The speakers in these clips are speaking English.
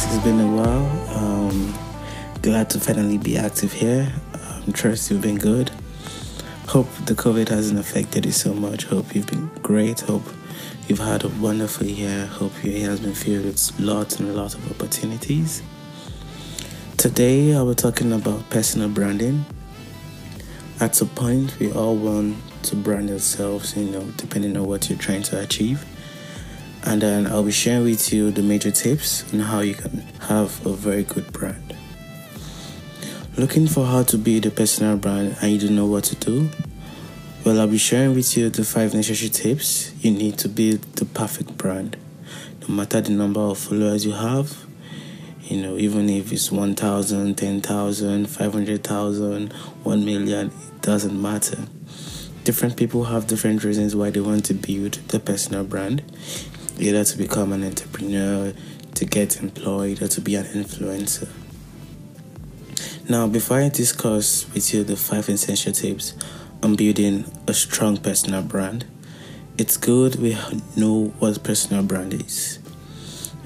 It's been a while. Um, glad to finally be active here. Um, trust you've been good. Hope the COVID hasn't affected you so much. Hope you've been great. Hope you've had a wonderful year. Hope your year has been filled with lots and lots of opportunities. Today, I will be talking about personal branding. At some point, we all want to brand ourselves, you know, depending on what you're trying to achieve and then I'll be sharing with you the major tips on how you can have a very good brand. Looking for how to build a personal brand and you don't know what to do? Well, I'll be sharing with you the five necessary tips you need to build the perfect brand. No matter the number of followers you have, you know, even if it's 1,000, 10,000, 500,000, 1 million, it doesn't matter. Different people have different reasons why they want to build the personal brand either to become an entrepreneur, to get employed, or to be an influencer. Now, before I discuss with you the five essential tips on building a strong personal brand, it's good we know what personal brand is.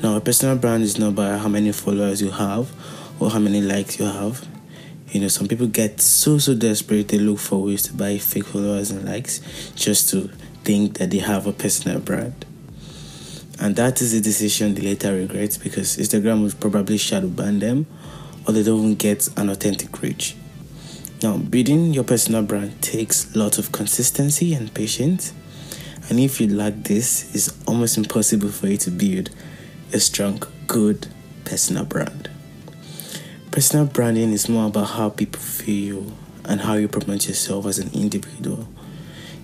Now, a personal brand is not by how many followers you have or how many likes you have. You know, some people get so so desperate they look for ways to buy fake followers and likes just to think that they have a personal brand. And that is a decision they later regret because Instagram will probably shadow ban them or they don't get an authentic reach. Now, building your personal brand takes lots of consistency and patience. And if you lack this, it's almost impossible for you to build a strong, good personal brand. Personal branding is more about how people feel and how you promote yourself as an individual.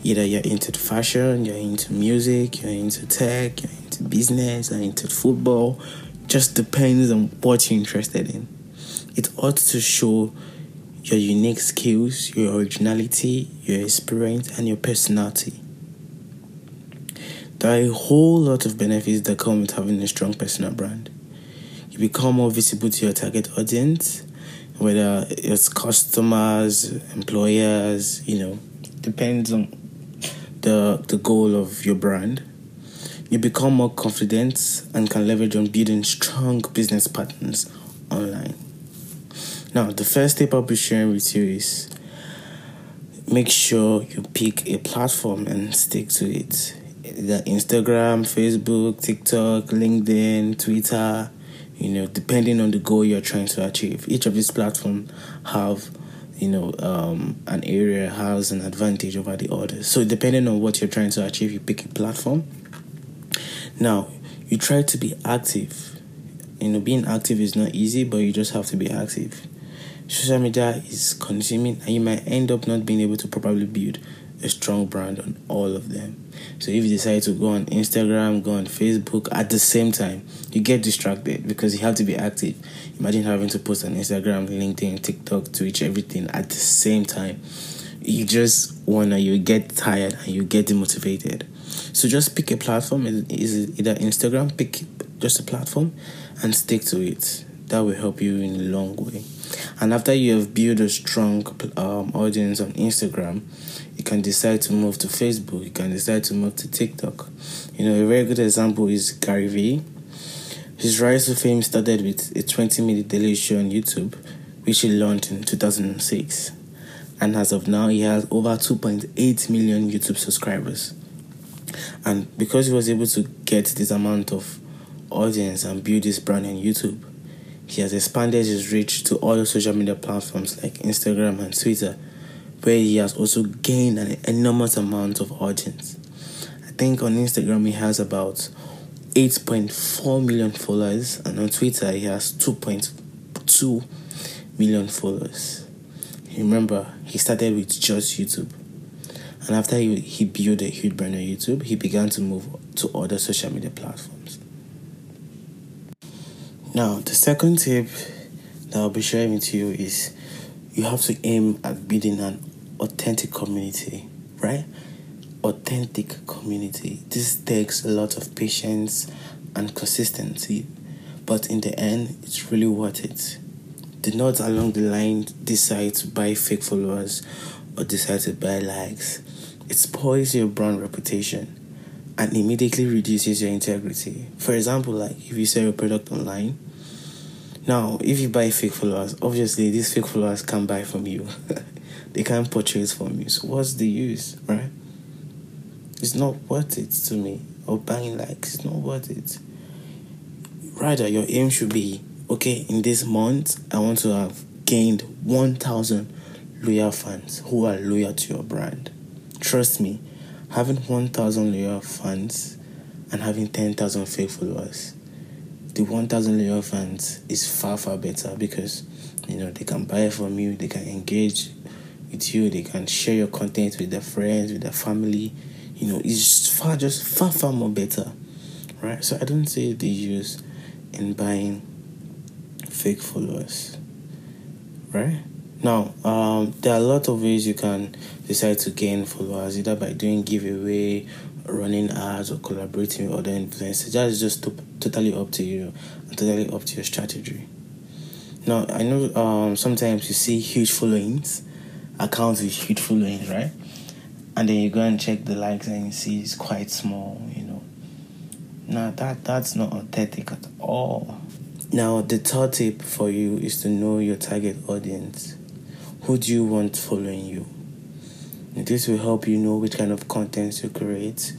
Either you're into fashion, you're into music, you're into tech, you're into business, you're into football. Just depends on what you're interested in. It ought to show your unique skills, your originality, your experience, and your personality. There are a whole lot of benefits that come with having a strong personal brand. You become more visible to your target audience, whether it's customers, employers, you know, depends on the, the goal of your brand, you become more confident and can leverage on building strong business partners online. Now, the first tip I'll be sharing with you is make sure you pick a platform and stick to it. The Instagram, Facebook, TikTok, LinkedIn, Twitter, you know, depending on the goal you're trying to achieve. Each of these platforms have you know, um, an area has an advantage over the others. So depending on what you're trying to achieve, you pick a platform. Now, you try to be active. You know, being active is not easy, but you just have to be active. Social media is consuming, and you might end up not being able to probably build a strong brand on all of them. So if you decide to go on Instagram, go on Facebook at the same time, you get distracted because you have to be active. Imagine having to post on Instagram, LinkedIn, TikTok, Twitch, everything at the same time. You just wanna you get tired and you get demotivated. So just pick a platform. Is either Instagram? Pick just a platform and stick to it. That will help you in a long way. And after you have built a strong um, audience on Instagram, you can decide to move to Facebook. You can decide to move to TikTok. You know, a very good example is Gary Vee. His rise to fame started with a 20 minute daily show on YouTube, which he launched in 2006. And as of now, he has over 2.8 million YouTube subscribers. And because he was able to get this amount of audience and build this brand on YouTube, he has expanded his reach to other social media platforms like Instagram and Twitter, where he has also gained an enormous amount of audience. I think on Instagram he has about 8.4 million followers, and on Twitter he has 2.2 million followers. Remember, he started with just YouTube. And after he, he built a huge brand on YouTube, he began to move to other social media platforms. Now, the second tip that I'll be sharing with you is you have to aim at building an authentic community, right? Authentic community. This takes a lot of patience and consistency, but in the end, it's really worth it. Do not along the line decide to buy fake followers or decide to buy likes. It spoils your brand reputation. and immediately reduces your integrity. For example, like if you sell your product online, now if you buy fake followers, obviously these fake followers can't buy from you. they can't purchase from you. So what's the use, right? It's not worth it to me. Or buying likes, it's not worth it. Rather, your aim should be okay, in this month, I want to have gained 1,000 loyal fans who are loyal to your brand. Trust me, having 1,000 loyal fans and having 10,000 fake followers, the 1,000 loyal fans is far, far better because you know they can buy from you, they can engage with you, they can share your content with their friends, with their family. You know, it's far, just far, far more better, right? So I don't see the use in buying fake followers, right? Now, um, there are a lot of ways you can decide to gain followers, either by doing giveaway, running ads, or collaborating with other influencers. That is just to- totally up to you totally up to your strategy. Now, I know um, sometimes you see huge followings, accounts with huge followings, right? And then you go and check the likes and you see it's quite small, you know. Now, that, that's not authentic at all. Now, the third tip for you is to know your target audience. Who do you want following you? This will help you know which kind of content to create,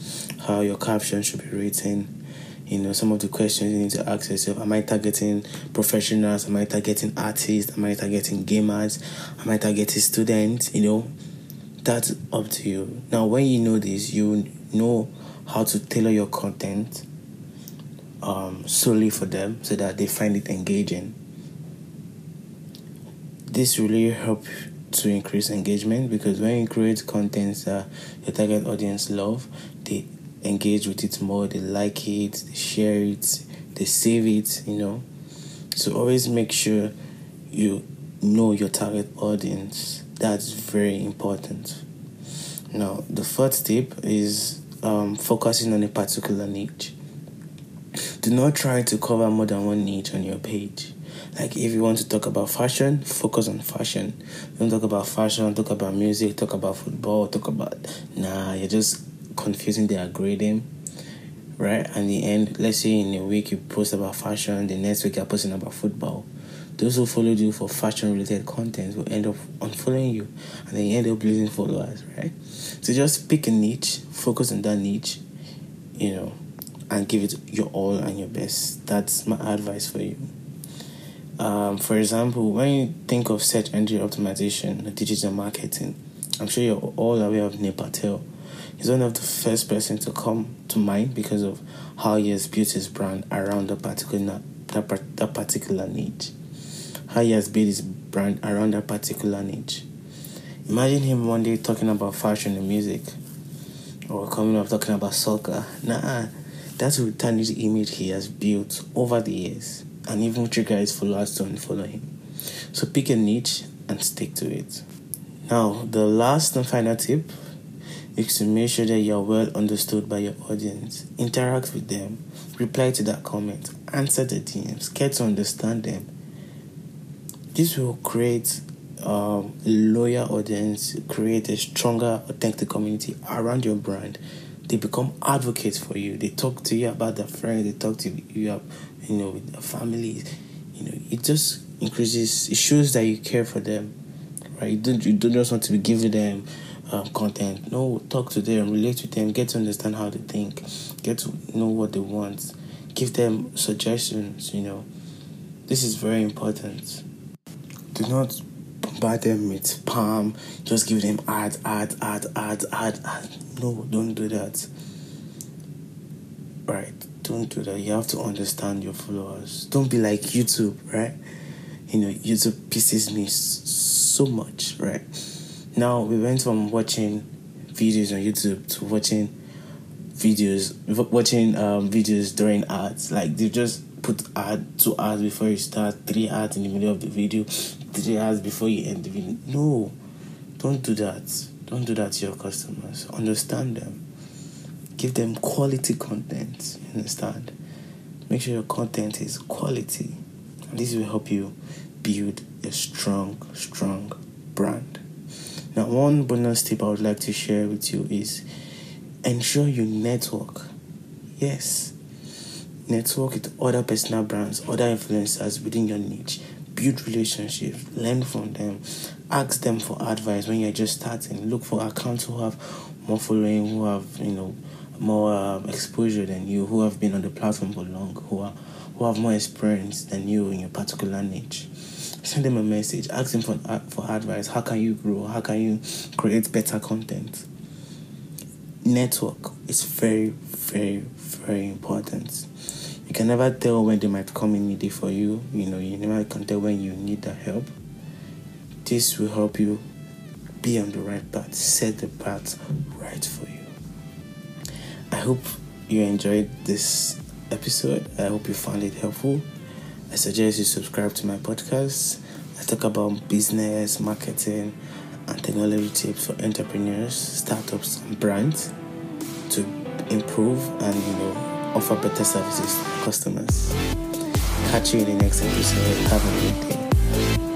how your caption should be written, you know, some of the questions you need to ask yourself. Am I targeting professionals? Am I targeting artists? Am I targeting gamers? Am I targeting students? You know, that's up to you. Now, when you know this, you know how to tailor your content um, solely for them so that they find it engaging this really helps to increase engagement because when you create content that your target audience love, they engage with it more, they like it, they share it, they save it, you know. So always make sure you know your target audience. That's very important. Now, the fourth tip is um, focusing on a particular niche. Do not try to cover more than one niche on your page like if you want to talk about fashion, focus on fashion. Don't talk about fashion, talk about music, talk about football, talk about nah, you're just confusing the algorithm. Right? And the end, let's say in a week you post about fashion, the next week you're posting about football. Those who followed you for fashion related content will end up unfollowing you and then you end up losing followers, right? So just pick a niche, focus on that niche, you know, and give it your all and your best. That's my advice for you. Um, for example, when you think of search engine optimization, digital marketing, I'm sure you're all aware of Neil Patel. He's one of the first person to come to mind because of how he has built his brand around a particular that, that particular niche. How he has built his brand around that particular niche. Imagine him one day talking about fashion and music, or coming up talking about soccer. Nah, that's the image he has built over the years and even trigger his followers to unfollow him. So pick a niche and stick to it. Now, the last and final tip is to make sure that you're well understood by your audience. Interact with them, reply to that comment, answer the DMs, get to understand them. This will create um, a loyal audience, create a stronger, authentic community around your brand. They become advocates for you. They talk to you about their friends. They talk to you you know, with their families. You know, it just increases. It shows that you care for them, right? You don't you don't just want to be giving them um, content. No, talk to them, relate with them, get to understand how they think, get to know what they want, give them suggestions. You know, this is very important. Do not bombard them with spam. Just give them ad, ad, ad, ad, ad, ad. No, don't do that. Right don't do that. You have to understand your followers. Don't be like YouTube, right? You know, YouTube pisses me so much, right? Now we went from watching videos on YouTube to watching videos, watching um, videos during ads. Like they just put ad two ads before you start, three ads in the middle of the video, three ads before you end the video. No, don't do that. Don't do that to your customers. Understand them give them quality content. Understand? Make sure your content is quality. And this will help you build a strong, strong brand. Now, one bonus tip I would like to share with you is ensure you network Yes. Network with other personal brands, other influencers within your niche. Build relationships, learn from them, ask them for advice when you're just starting. Look for accounts who have more following, who have you know more uh, exposure than you, who have been on the platform for long, who are who have more experience than you in your particular niche. Send them a message, ask them for for advice. How can you grow? How can you create better content? Network is very, very, very important. You can never tell when they might come in needy for you. You know, you never can tell when you need that help. This will help you be on the right path, set the path right for you. I hope you enjoyed this episode. I hope you found it helpful. I suggest you subscribe to my podcast. I talk about business, marketing, and technology tips for entrepreneurs, startups, and brands to improve and you know offer better services to customers. Catch you in the next episode. Have a good day.